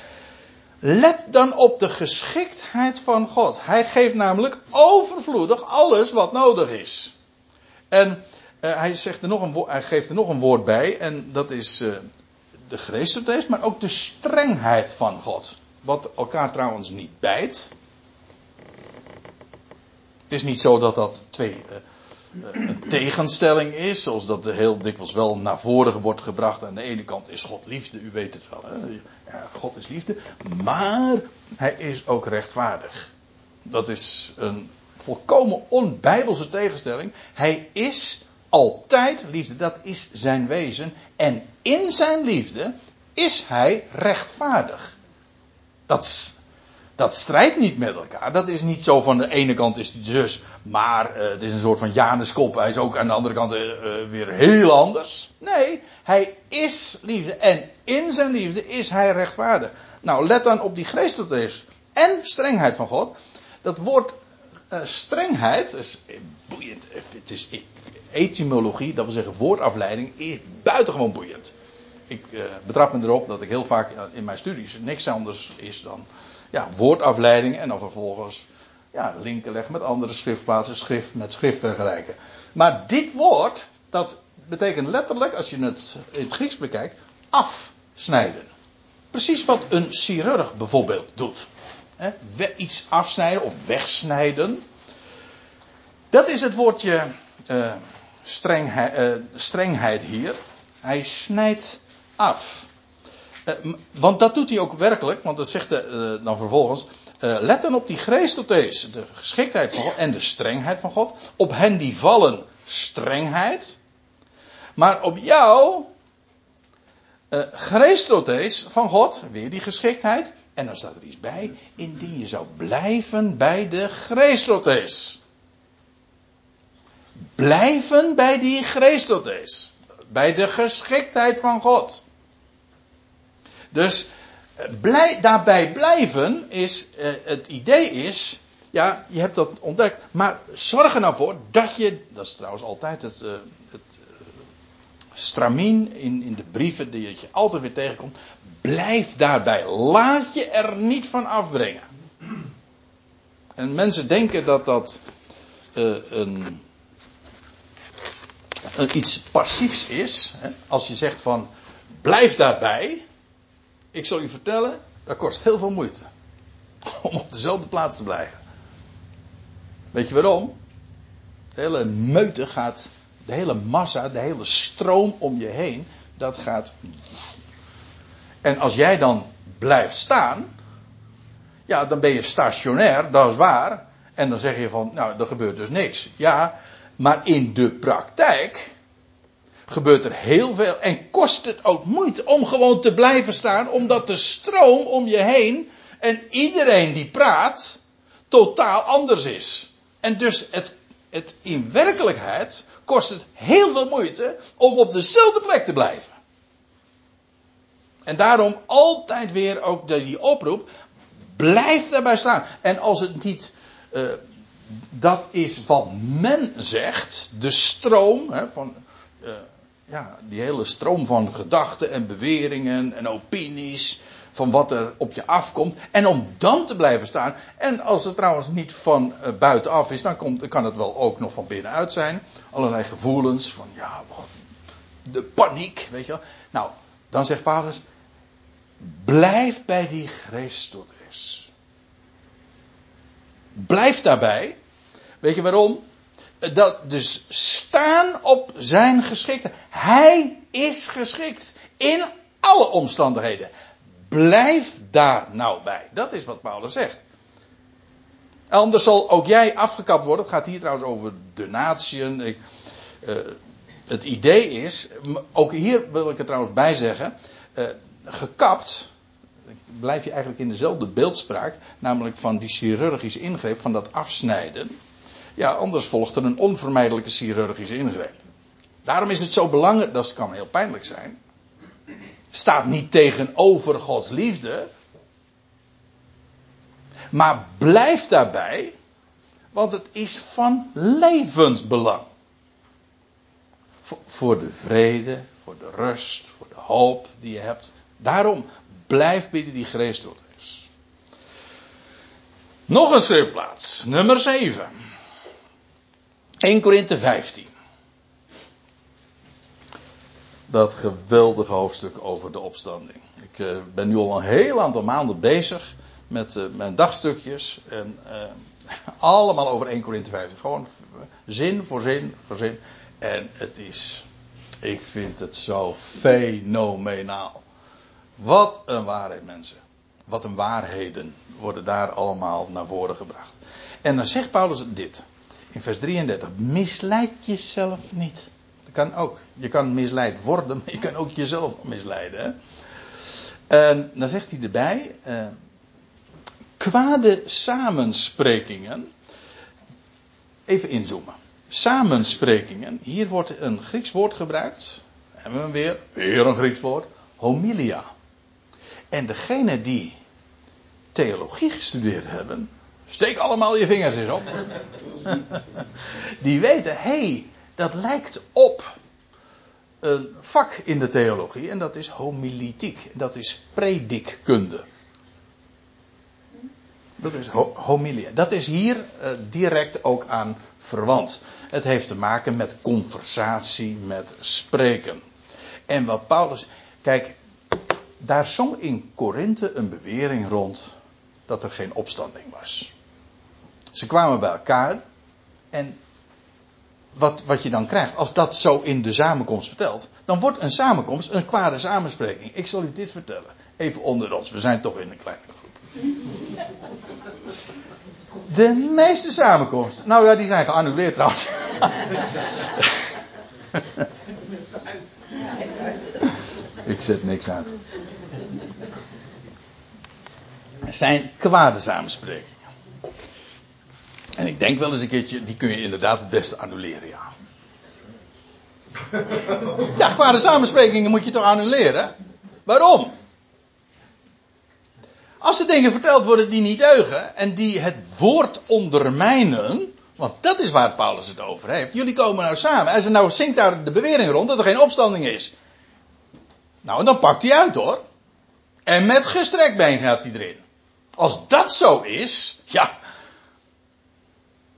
let dan op de geschiktheid van God. Hij geeft namelijk overvloedig alles wat nodig is. En uh, hij, zegt er nog een, hij geeft er nog een woord bij, en dat is uh, de geestelijkheid, maar ook de strengheid van God. Wat elkaar trouwens niet bijt. Het is niet zo dat dat twee, uh, een tegenstelling is, zoals dat heel dikwijls wel naar voren wordt gebracht. Aan de ene kant is God liefde, u weet het wel. Hè? Ja, God is liefde, maar hij is ook rechtvaardig. Dat is een volkomen onbijbelse tegenstelling. Hij is altijd liefde, dat is zijn wezen. En in zijn liefde is hij rechtvaardig. Dat dat strijdt niet met elkaar. Dat is niet zo van de ene kant is hij zus, maar uh, het is een soort van Januskop. Hij is ook aan de andere kant uh, weer heel anders. Nee, hij is liefde. En in zijn liefde is hij rechtvaardig. Nou, let dan op die geestelijkheid en strengheid van God. Dat woord strengheid, is boeiend. Het is etymologie, dat wil zeggen woordafleiding, is buitengewoon boeiend. Ik betrap me erop dat ik heel vaak in mijn studies niks anders is dan ja, woordafleiding en dan vervolgens ja, linken leggen met andere schriftplaatsen, schrift met schrift vergelijken. Maar dit woord, dat betekent letterlijk, als je het in het Grieks bekijkt, afsnijden. Precies wat een chirurg bijvoorbeeld doet. Iets afsnijden of wegsnijden. Dat is het woordje uh, strengheid, uh, strengheid hier. Hij snijdt af. Uh, want dat doet hij ook werkelijk, want dat zegt hij uh, dan vervolgens. Let dan op die geestelijkheid, de geschiktheid van God en de strengheid van God. Op hen die vallen, strengheid. Maar op jou, uh, van God, weer die geschiktheid. En dan staat er iets bij, indien je zou blijven bij de geestelijkheid. Blijven bij die geestelijkheid. Bij de geschiktheid van God. Dus eh, blij, daarbij blijven is, uh, het idee is, ja, je hebt dat ontdekt, maar zorg er nou voor dat je, dat is trouwens altijd het, uh, het stramien in, in de brieven die je altijd weer tegenkomt, blijf daarbij. Laat je er niet van afbrengen. En mensen denken dat dat een, iets passiefs is. Als je zegt van, blijf daarbij ik zal u vertellen, dat kost heel veel moeite. Om op dezelfde plaats te blijven. Weet je waarom? De hele meute gaat, de hele massa, de hele stroom om je heen, dat gaat. En als jij dan blijft staan, ja, dan ben je stationair, dat is waar. En dan zeg je van, nou, er gebeurt dus niks. Ja, maar in de praktijk gebeurt er heel veel en kost het ook moeite om gewoon te blijven staan, omdat de stroom om je heen en iedereen die praat totaal anders is. En dus het, het in werkelijkheid kost het heel veel moeite om op dezelfde plek te blijven. En daarom altijd weer ook die oproep, blijf daarbij staan. En als het niet uh, dat is wat men zegt, de stroom hè, van uh, ja, die hele stroom van gedachten en beweringen en opinies. Van wat er op je afkomt. En om dan te blijven staan. En als het trouwens niet van uh, buitenaf is, dan komt, kan het wel ook nog van binnenuit zijn. Allerlei gevoelens van ja, de paniek, weet je wel. Nou, dan zegt Paulus, blijf bij die Christus. Blijf daarbij. Weet je waarom? Dat dus staan op zijn geschikte. Hij is geschikt in alle omstandigheden. Blijf daar nou bij. Dat is wat Paulus zegt. Anders zal ook jij afgekapt worden. Het gaat hier trouwens over de natieën. Uh, het idee is, ook hier wil ik er trouwens bij zeggen, uh, gekapt, blijf je eigenlijk in dezelfde beeldspraak, namelijk van die chirurgische ingreep, van dat afsnijden. Ja, anders volgt er een onvermijdelijke chirurgische ingreep. Daarom is het zo belangrijk, dat kan heel pijnlijk zijn, staat niet tegenover Gods liefde, maar blijf daarbij, want het is van levensbelang. Voor de vrede, voor de rust, voor de hoop die je hebt. Daarom blijf bidden die tot is. Nog een schriftplaats, nummer 7. 1 Korinthe 15. Dat geweldige hoofdstuk over de opstanding. Ik uh, ben nu al een heel aantal maanden bezig met uh, mijn dagstukjes. En uh, allemaal over 1 Korinthe 15. Gewoon zin voor zin voor zin. En het is, ik vind het zo fenomenaal. Wat een waarheid, mensen. Wat een waarheden worden daar allemaal naar voren gebracht. En dan zegt Paulus dit. In vers 33. Misleid jezelf niet. Dat kan ook. Je kan misleid worden, maar je kan ook jezelf misleiden. En dan zegt hij erbij. Eh, kwade samensprekingen. Even inzoomen samensprekingen. Hier wordt een Grieks woord gebruikt. Hebben we weer, weer een Grieks woord. Homilia. En degene die theologie gestudeerd hebben. Steek allemaal je vingers eens op. die weten, hé, hey, dat lijkt op een vak in de theologie. En dat is homilitiek. Dat is predikkunde. Dat is homilia. Dat is hier uh, direct ook aan verwant. Het heeft te maken met conversatie, met spreken. En wat Paulus. Kijk, daar zong in Korinthe een bewering rond dat er geen opstanding was. Ze kwamen bij elkaar en wat, wat je dan krijgt, als dat zo in de samenkomst vertelt, dan wordt een samenkomst een kwade samenspreking. Ik zal u dit vertellen, even onder ons, we zijn toch in een kleine groep. De meeste samenkomsten. Nou ja, die zijn geannuleerd trouwens. Ik zet niks uit. Zijn kwade samensprekingen. Ik denk wel eens een keertje, die kun je inderdaad het beste annuleren, ja. Ja, kwade samensprekingen moet je toch annuleren? Waarom? Als er dingen verteld worden die niet deugen en die het woord ondermijnen, want dat is waar Paulus het over heeft. Jullie komen nou samen. En ze nou zingt daar de bewering rond dat er geen opstanding is. Nou, dan pakt hij uit hoor. En met gestrekt been gaat hij erin. Als dat zo is, ja.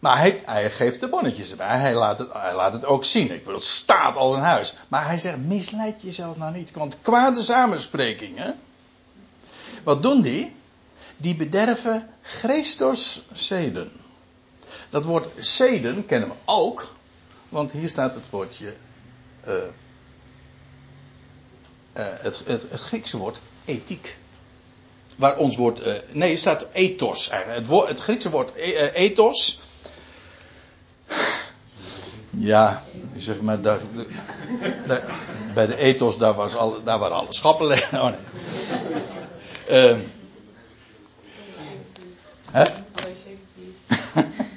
Maar hij, geeft de bonnetjes erbij. Hij laat, het, hij laat het ook zien. Ik bedoel, het staat al in huis. Maar hij zegt, misleid jezelf nou niet. Want kwade samensprekingen wat doen die? Die bederven Christus zeden. Dat woord zeden kennen we ook, want hier staat het woordje. Uh, uh, het, het, Griekse woord ethiek. Waar ons woord. Uh, nee, er staat ethos eigenlijk. Het, woord, het Griekse woord ethos. Ja, zeg maar, daar, bij de ethos daar, was al, daar waren alle schappen leeg. Oh nee. Uh, hè?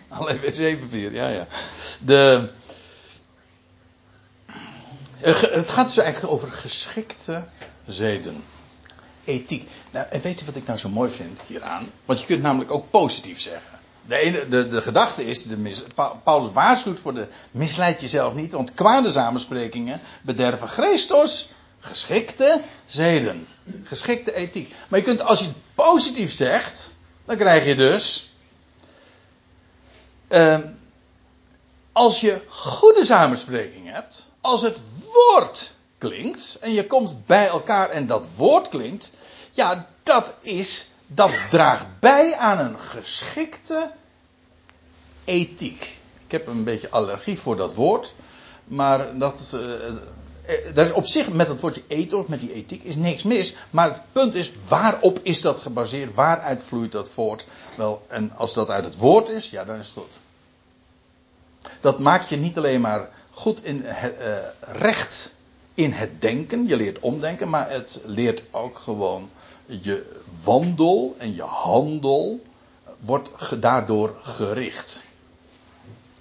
Alleen wc-papier, ja, ja. De, het gaat dus eigenlijk over geschikte zeden. Ethiek. Nou, en weet je wat ik nou zo mooi vind hieraan? Want je kunt namelijk ook positief zeggen. De, ene, de, de gedachte is, de Paulus waarschuwt voor de misleid jezelf niet, want kwade samensprekingen bederven Christus geschikte zeden. Geschikte ethiek. Maar je kunt, als je het positief zegt, dan krijg je dus. Uh, als je goede samenspreking hebt, als het woord klinkt en je komt bij elkaar en dat woord klinkt, ja, dat is, dat draagt bij aan een geschikte ethiek. Ik heb een beetje allergie voor dat woord, maar dat, uh, is op zich met het woordje ethos, met die ethiek, is niks mis. Maar het punt is, waarop is dat gebaseerd? Waaruit vloeit dat voort? Wel, en als dat uit het woord is, ja, dan is het goed. Dat maakt je niet alleen maar goed in uh, recht in het denken, je leert omdenken, maar het leert ook gewoon je wandel en je handel wordt daardoor gericht.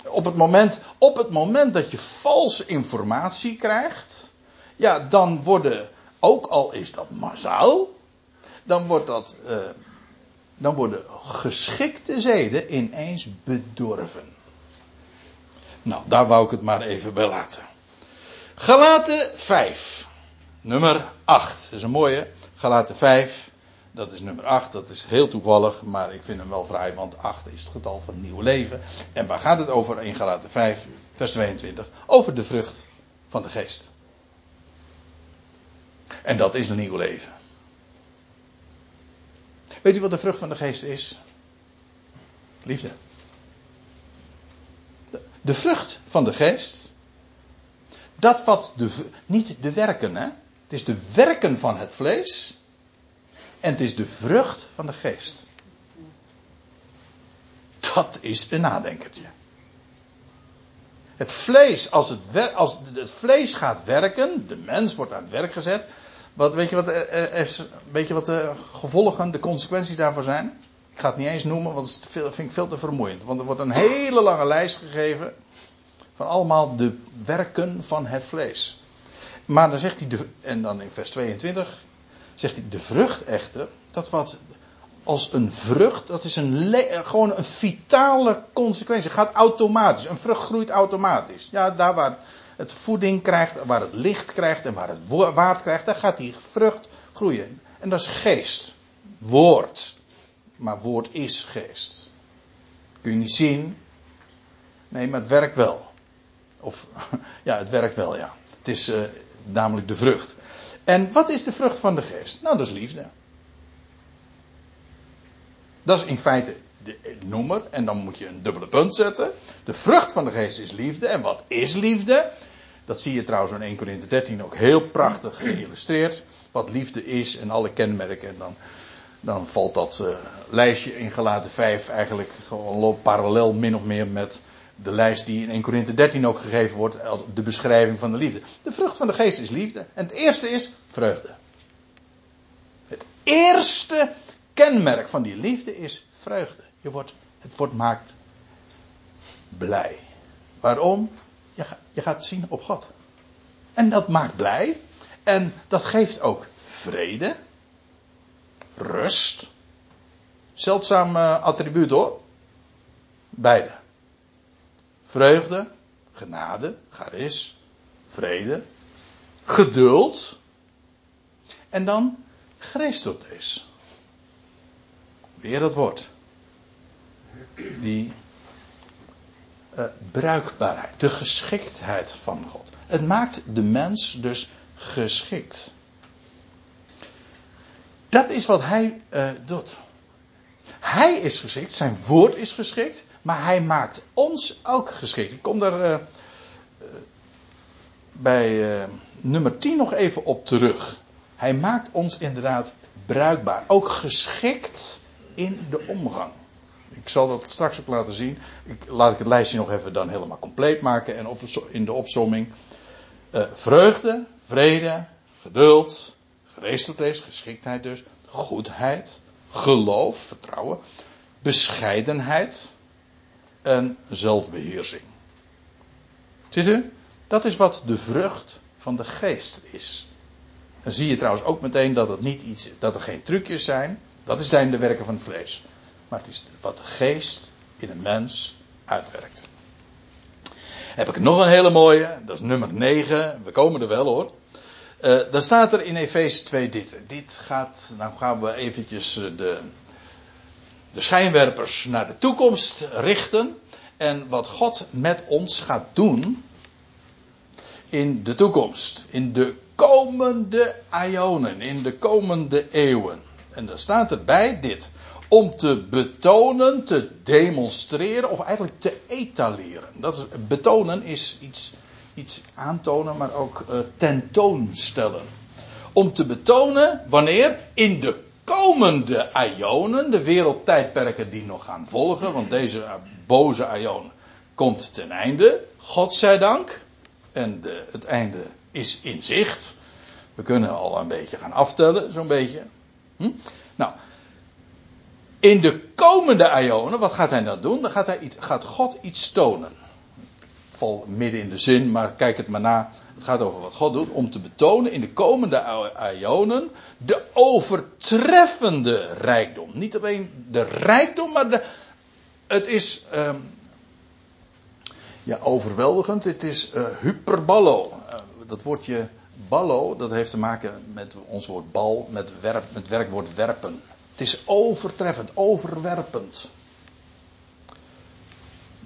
Op het moment, op het moment dat je valse informatie krijgt, ja, dan worden, ook al is dat massaal, dan wordt dat, uh, dan worden geschikte zeden ineens bedorven. Nou, daar wou ik het maar even bij laten. Galaten 5, nummer 8. Dat is een mooie. Galaten 5, dat is nummer 8. Dat is heel toevallig, maar ik vind hem wel vrij, want 8 is het getal van het nieuwe leven. En waar gaat het over in Galaten 5, vers 22? Over de vrucht van de geest. En dat is een nieuw leven. Weet u wat de vrucht van de geest is? Liefde. De vrucht van de geest. Dat wat de. Niet de werken, hè? Het is de werken van het vlees. En het is de vrucht van de geest. Dat is een nadenkertje. Het vlees, als het, als het vlees gaat werken, de mens wordt aan het werk gezet. Wat, weet, je wat, is, weet je wat de gevolgen, de consequenties daarvoor zijn? Ik ga het niet eens noemen, want dat vind ik veel te vermoeiend. Want er wordt een hele lange lijst gegeven van allemaal de werken van het vlees. Maar dan zegt hij, de, en dan in vers 22, zegt hij, de vrucht echter, dat wat als een vrucht, dat is een gewoon een vitale consequentie. Het gaat automatisch. Een vrucht groeit automatisch. Ja, daar waar het voeding krijgt, waar het licht krijgt en waar het waard krijgt, daar gaat die vrucht groeien. En dat is geest. Woord. Maar woord is geest. Kun je niet zien. Nee, maar het werkt wel. Of, ja, het werkt wel, ja. Het is uh, namelijk de vrucht. En wat is de vrucht van de geest? Nou, dat is liefde. Dat is in feite de noemer. En dan moet je een dubbele punt zetten. De vrucht van de geest is liefde. En wat is liefde? Dat zie je trouwens in 1 Corinthië 13 ook heel prachtig geïllustreerd. Wat liefde is en alle kenmerken. En dan, dan valt dat uh, lijstje in gelaten 5 eigenlijk gewoon parallel min of meer met de lijst die in 1 Corinthië 13 ook gegeven wordt, de beschrijving van de liefde. De vrucht van de geest is liefde. En het eerste is vreugde. Het eerste kenmerk van die liefde is vreugde. Je wordt, het wordt maakt blij. Waarom? Je, je gaat zien op God. En dat maakt blij. En dat geeft ook vrede. Rust. Zeldzaam attribuut hoor. Beide. Vreugde, genade, charis, vrede, geduld. En dan Christus. Weer dat woord. Die uh, bruikbaarheid, de geschiktheid van God. Het maakt de mens dus geschikt. Dat is wat hij uh, doet. Hij is geschikt, zijn woord is geschikt, maar hij maakt ons ook geschikt. Ik kom daar uh, bij uh, nummer 10 nog even op terug. Hij maakt ons inderdaad bruikbaar, ook geschikt in de omgang. Ik zal dat straks ook laten zien. Ik, laat ik het lijstje nog even dan helemaal compleet maken en op in de opsomming. Uh, vreugde, vrede, geduld, gereesteldheid, geschiktheid dus, goedheid, geloof, vertrouwen, bescheidenheid en zelfbeheersing. Ziet u? Dat is wat de vrucht van de geest is. Dan zie je trouwens ook meteen dat het niet iets, dat er geen trucjes zijn. Dat zijn de werken van het vlees. Maar het is wat de geest in een mens uitwerkt. Heb ik nog een hele mooie, dat is nummer 9. We komen er wel hoor. Uh, dan staat er in Efeze 2 dit. Dit gaat, nou gaan we eventjes eh, de, de schijnwerpers naar de toekomst richten. En wat God met ons gaat doen in de toekomst. In de komende ionen, in de komende eeuwen. En daar staat erbij dit. Om te betonen, te demonstreren of eigenlijk te etaleren. Dat is, betonen is iets, iets aantonen, maar ook uh, tentoonstellen. Om te betonen wanneer in de komende ionen, de wereldtijdperken die nog gaan volgen, want deze boze ion komt ten einde, God zij dank. En de, het einde is in zicht. We kunnen al een beetje gaan aftellen, zo'n beetje. Hm? Nou, in de komende ionen, wat gaat hij dan doen? Dan gaat, hij, gaat God iets tonen. Midden in de zin, maar kijk het maar na. Het gaat over wat God doet om te betonen in de komende ionen de overtreffende rijkdom. Niet alleen de rijkdom, maar de, het is um, ja, overweldigend. Het is uh, hyperballo. Uh, dat woordje ballo, dat heeft te maken met ons woord bal, met, werp, met werkwoord werpen. Het is overtreffend, overwerpend.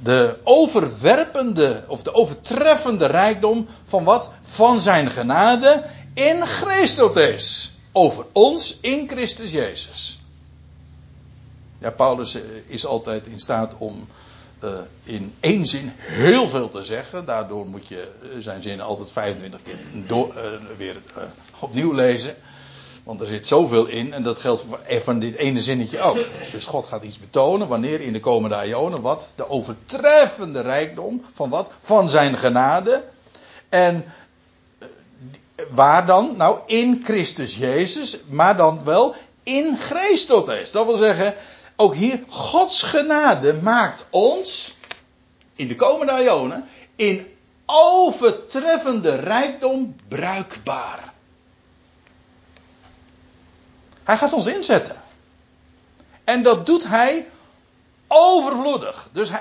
De overwerpende of de overtreffende rijkdom van wat? Van zijn genade in Christus. Over ons in Christus Jezus. Ja, Paulus eh, is altijd in staat om uh, in één zin heel veel te zeggen. Daardoor moet je zijn zinnen altijd 25 keer door, weer opnieuw lezen. Want er zit zoveel in en dat geldt voor van dit ene zinnetje ook. Dus God gaat iets betonen wanneer in de komende ionen wat? De overtreffende rijkdom van wat? Van zijn genade. En waar dan? Nou, in Christus Jezus, maar dan wel in Christus. Dat wil zeggen, ook hier, Gods genade maakt ons, in de komende ionen, in overtreffende rijkdom bruikbaar. Hij gaat ons inzetten. En dat doet hij overvloedig. Dus uh,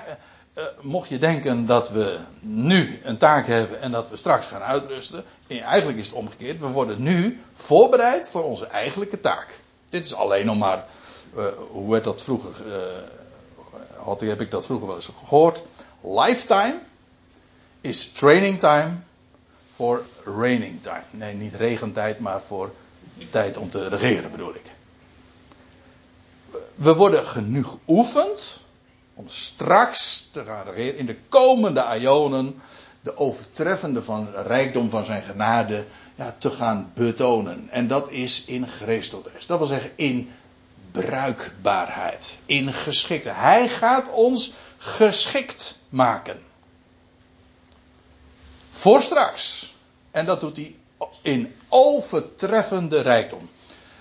mocht je denken dat we nu een taak hebben en dat we straks gaan uitrusten. Eigenlijk is het omgekeerd. We worden nu voorbereid voor onze eigenlijke taak. Dit is alleen nog maar uh, hoe werd dat vroeger? Had, heb ik dat vroeger wel eens gehoord? Lifetime is training time voor raining time. Nee, niet regentijd, maar voor tijd om te regeren bedoel ik. We worden genoeg geoefend om straks te gaan regeren in de komende ionen de overtreffende van rijkdom van zijn genade ja, te gaan betonen. En dat is in Christus. Dat wil zeggen in bruikbaarheid, in geschiktheid. Hij gaat ons geschikt maken. Voor straks. En dat doet hij in overtreffende rijkdom.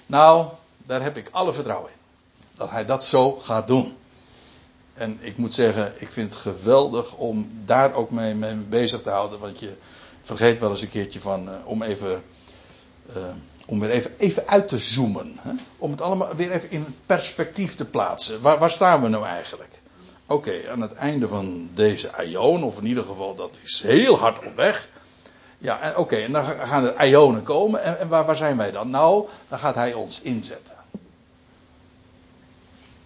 Nou, daar heb ik alle vertrouwen in. Dat hij dat zo gaat doen. En ik moet zeggen, ik vind het geweldig om daar ook mee, mee bezig te houden. Want je vergeet wel eens een keertje van, uh, om even. Uh, om weer even, even uit te zoomen. Hè? Om het allemaal weer even in perspectief te plaatsen. Waar, staan we nou eigenlijk? Oké, aan het einde van deze Ion, of in ieder geval dat is heel hard op weg. Ja, oké, en dan gaan er Ionen komen. En, en waar, waar zijn wij dan? Nou, dan gaat hij ons inzetten.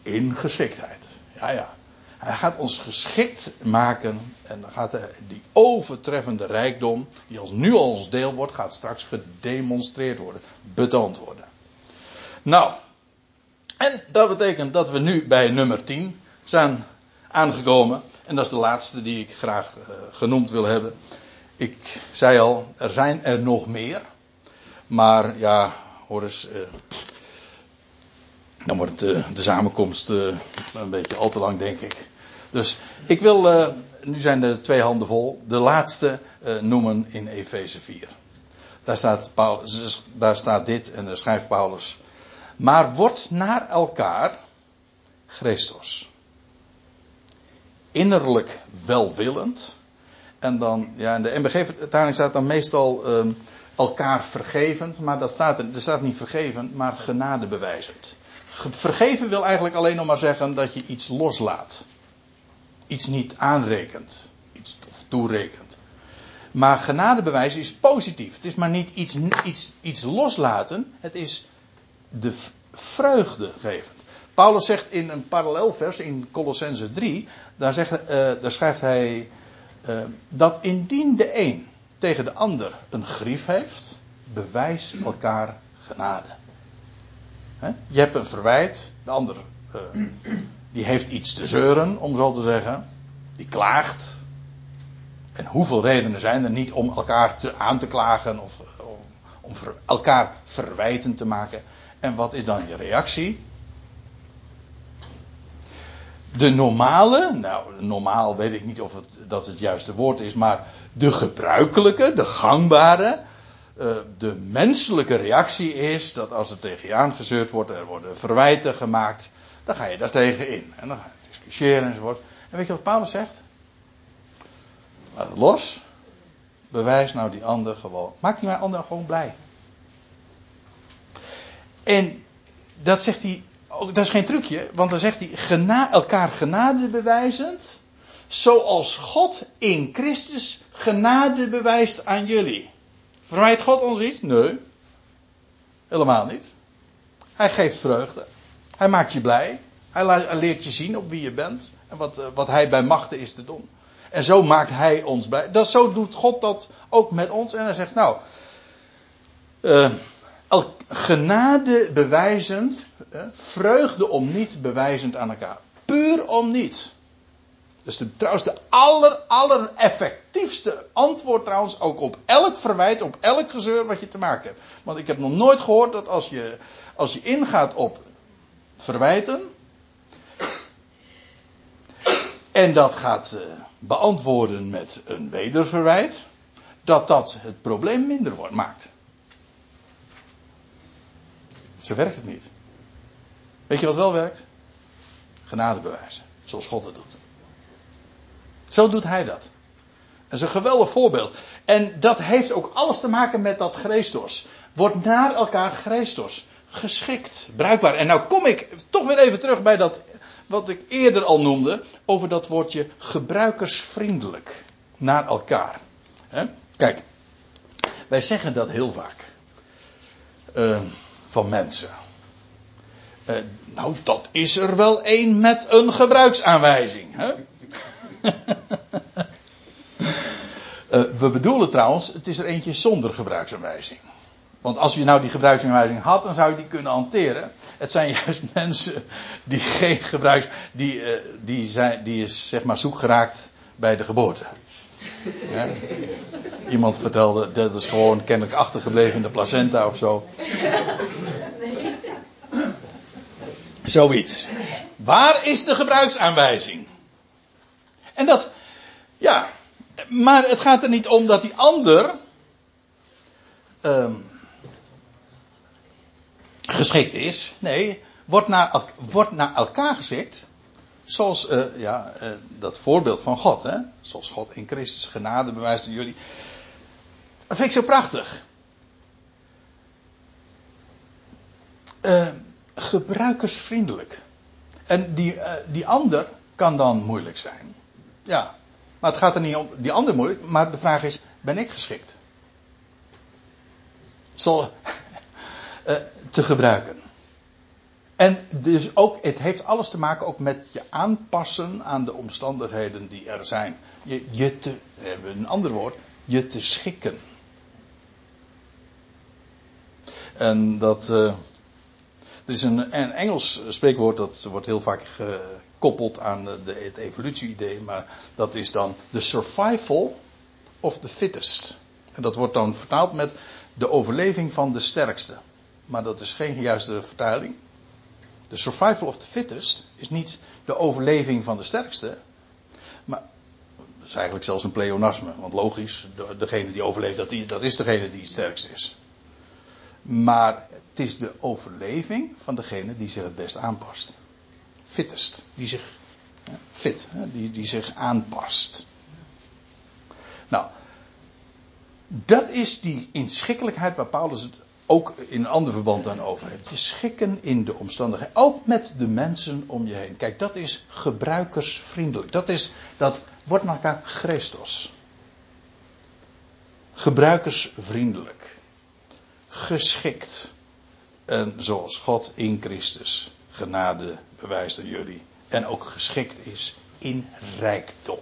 In geschiktheid. Ja, ja. Hij gaat ons geschikt maken. En dan gaat hij, die overtreffende rijkdom, die als nu al ons deel wordt, gaat straks gedemonstreerd worden. Betoond worden. Nou. En dat betekent dat we nu bij nummer 10 zijn aangekomen. En dat is de laatste die ik graag uh, genoemd wil hebben. Ik zei al, er zijn er nog meer. Maar ja, hoor eens. Uh, dan wordt de, de samenkomst uh, een beetje al te lang, denk ik. Dus ik wil, nu zijn er twee handen vol, de laatste noemen in Efeze 4. Daar staat, Paulus, daar staat dit en daar schrijft Paulus. Maar wordt naar elkaar Christus. Innerlijk welwillend. En dan, ja, in de MBG-vertaling staat dan meestal um, elkaar vergevend. Maar dat staat er, er staat niet vergeven, maar genade bewijzend. Vergeven wil eigenlijk alleen nog maar zeggen dat je iets loslaat. Iets niet aanrekent. Iets of toerekent. Maar genadebewijs is positief. Het is maar niet iets, iets, iets loslaten. Het is de vreugde gevend. Paulus zegt in een parallelvers in Colossense 3. Daar, zegt, uh, daar schrijft hij. Uh, dat indien de een tegen de ander een grief heeft. bewijs elkaar genade. Je hebt een verwijt, de ander uh, die heeft iets te zeuren, om zo te zeggen. Die klaagt. En hoeveel redenen zijn er niet om elkaar te, aan te klagen of om, om elkaar verwijten te maken? En wat is dan je reactie? De normale, nou normaal weet ik niet of het, dat het juiste woord is, maar de gebruikelijke, de gangbare, uh, de menselijke reactie is dat als er tegen je aangezeurd wordt, er worden verwijten gemaakt, dan ga je daar tegen in. En dan ga je discussiëren enzovoort. En weet je wat Paulus zegt? Laat los. Bewijs nou die ander gewoon. Maak die ander gewoon blij. En dat zegt hij, dat is geen trucje, want dan zegt hij elkaar genade bewijzend, zoals God in Christus genade bewijst aan jullie. Verwijt God ons iets? Nee. Helemaal niet. Hij geeft vreugde. Hij maakt je blij. Hij leert je zien op wie je bent. En wat, eh, wat hij bij machten is te doen. En zo maakt hij ons blij. Dat, zo doet God dat ook met ons. En hij zegt nou. Uh, genade bewijzend. Vreugde om niet bewijzend aan elkaar. Puur om niet. Dat is de, trouwens de aller, effectiefste antwoord trouwens ook op elk verwijt, op elk gezeur wat je te maken hebt. Want ik heb nog nooit gehoord dat als je, als je ingaat op verwijten. En dat gaat uh, beantwoorden met een wederverwijt. Dat dat het probleem minder wordt, maakt. Zo werkt het niet. Weet je wat wel werkt? Genadebewijzen. Zoals God het doet. Zo doet hij dat. Dat is een geweldig voorbeeld. En dat heeft ook alles te maken met dat Christus. Wordt naar elkaar Christus geschikt, bruikbaar. En nou kom ik toch weer even terug bij dat wat ik eerder al noemde over dat woordje gebruikersvriendelijk naar elkaar. Kijk, wij zeggen dat heel vaak uh, van mensen. Uh, nou, dat is er wel één met een gebruiksaanwijzing. Hè? uh, we bedoelen trouwens, het is er eentje zonder gebruiksaanwijzing. Want als je nou die gebruiksaanwijzing had, dan zou je die kunnen hanteren. Het zijn juist mensen die geen gebruiks, die, uh, die, zijn, die is zeg maar zoek geraakt bij de geboorte. Ja. Iemand vertelde, dat is gewoon kennelijk achtergebleven in de placenta of zo. Zoiets. Waar is de gebruiksaanwijzing? En dat, ja, maar het gaat er niet om dat die ander um, geschikt is. Nee, wordt naar, wordt naar elkaar geschikt. Zoals uh, ja, uh, dat voorbeeld van God. Hè? Zoals God in Christus genade bewijst aan jullie. Dat vind ik zo prachtig. Uh, gebruikersvriendelijk. En die, die ander kan dan moeilijk zijn. Ja, maar het gaat er niet om die ander moeilijk. Maar de vraag is, ben ik geschikt? Zal, te gebruiken. En dus ook, het heeft alles te maken ook met je aanpassen aan de omstandigheden die er zijn. Je, je te, een ander woord, je te schikken. En dat, uh, er is een, een Engels spreekwoord dat wordt heel vaak gekoppeld aan de, het evolutie-idee, maar dat is dan the survival of the fittest. En dat wordt dan vertaald met de overleving van de sterkste. Maar dat is geen juiste vertaling. De survival of the fittest is niet de overleving van de sterkste. Maar dat is eigenlijk zelfs een pleonasme. Want logisch, degene die overleeft, dat, dat is degene die het sterkst is. Maar het is de overleving van degene die zich het best aanpast. Fittest. Die zich, fit, die, die zich aanpast. Nou, dat is die inschikkelijkheid waar Paulus het ook in een ander verband dan over hebt. Je schikken in de omstandigheden. Ook met de mensen om je heen. Kijk, dat is gebruikersvriendelijk. Dat is, dat wordt naar elkaar Christus. Gebruikersvriendelijk. Geschikt. En zoals God in Christus genade bewijst aan jullie. En ook geschikt is in rijkdom.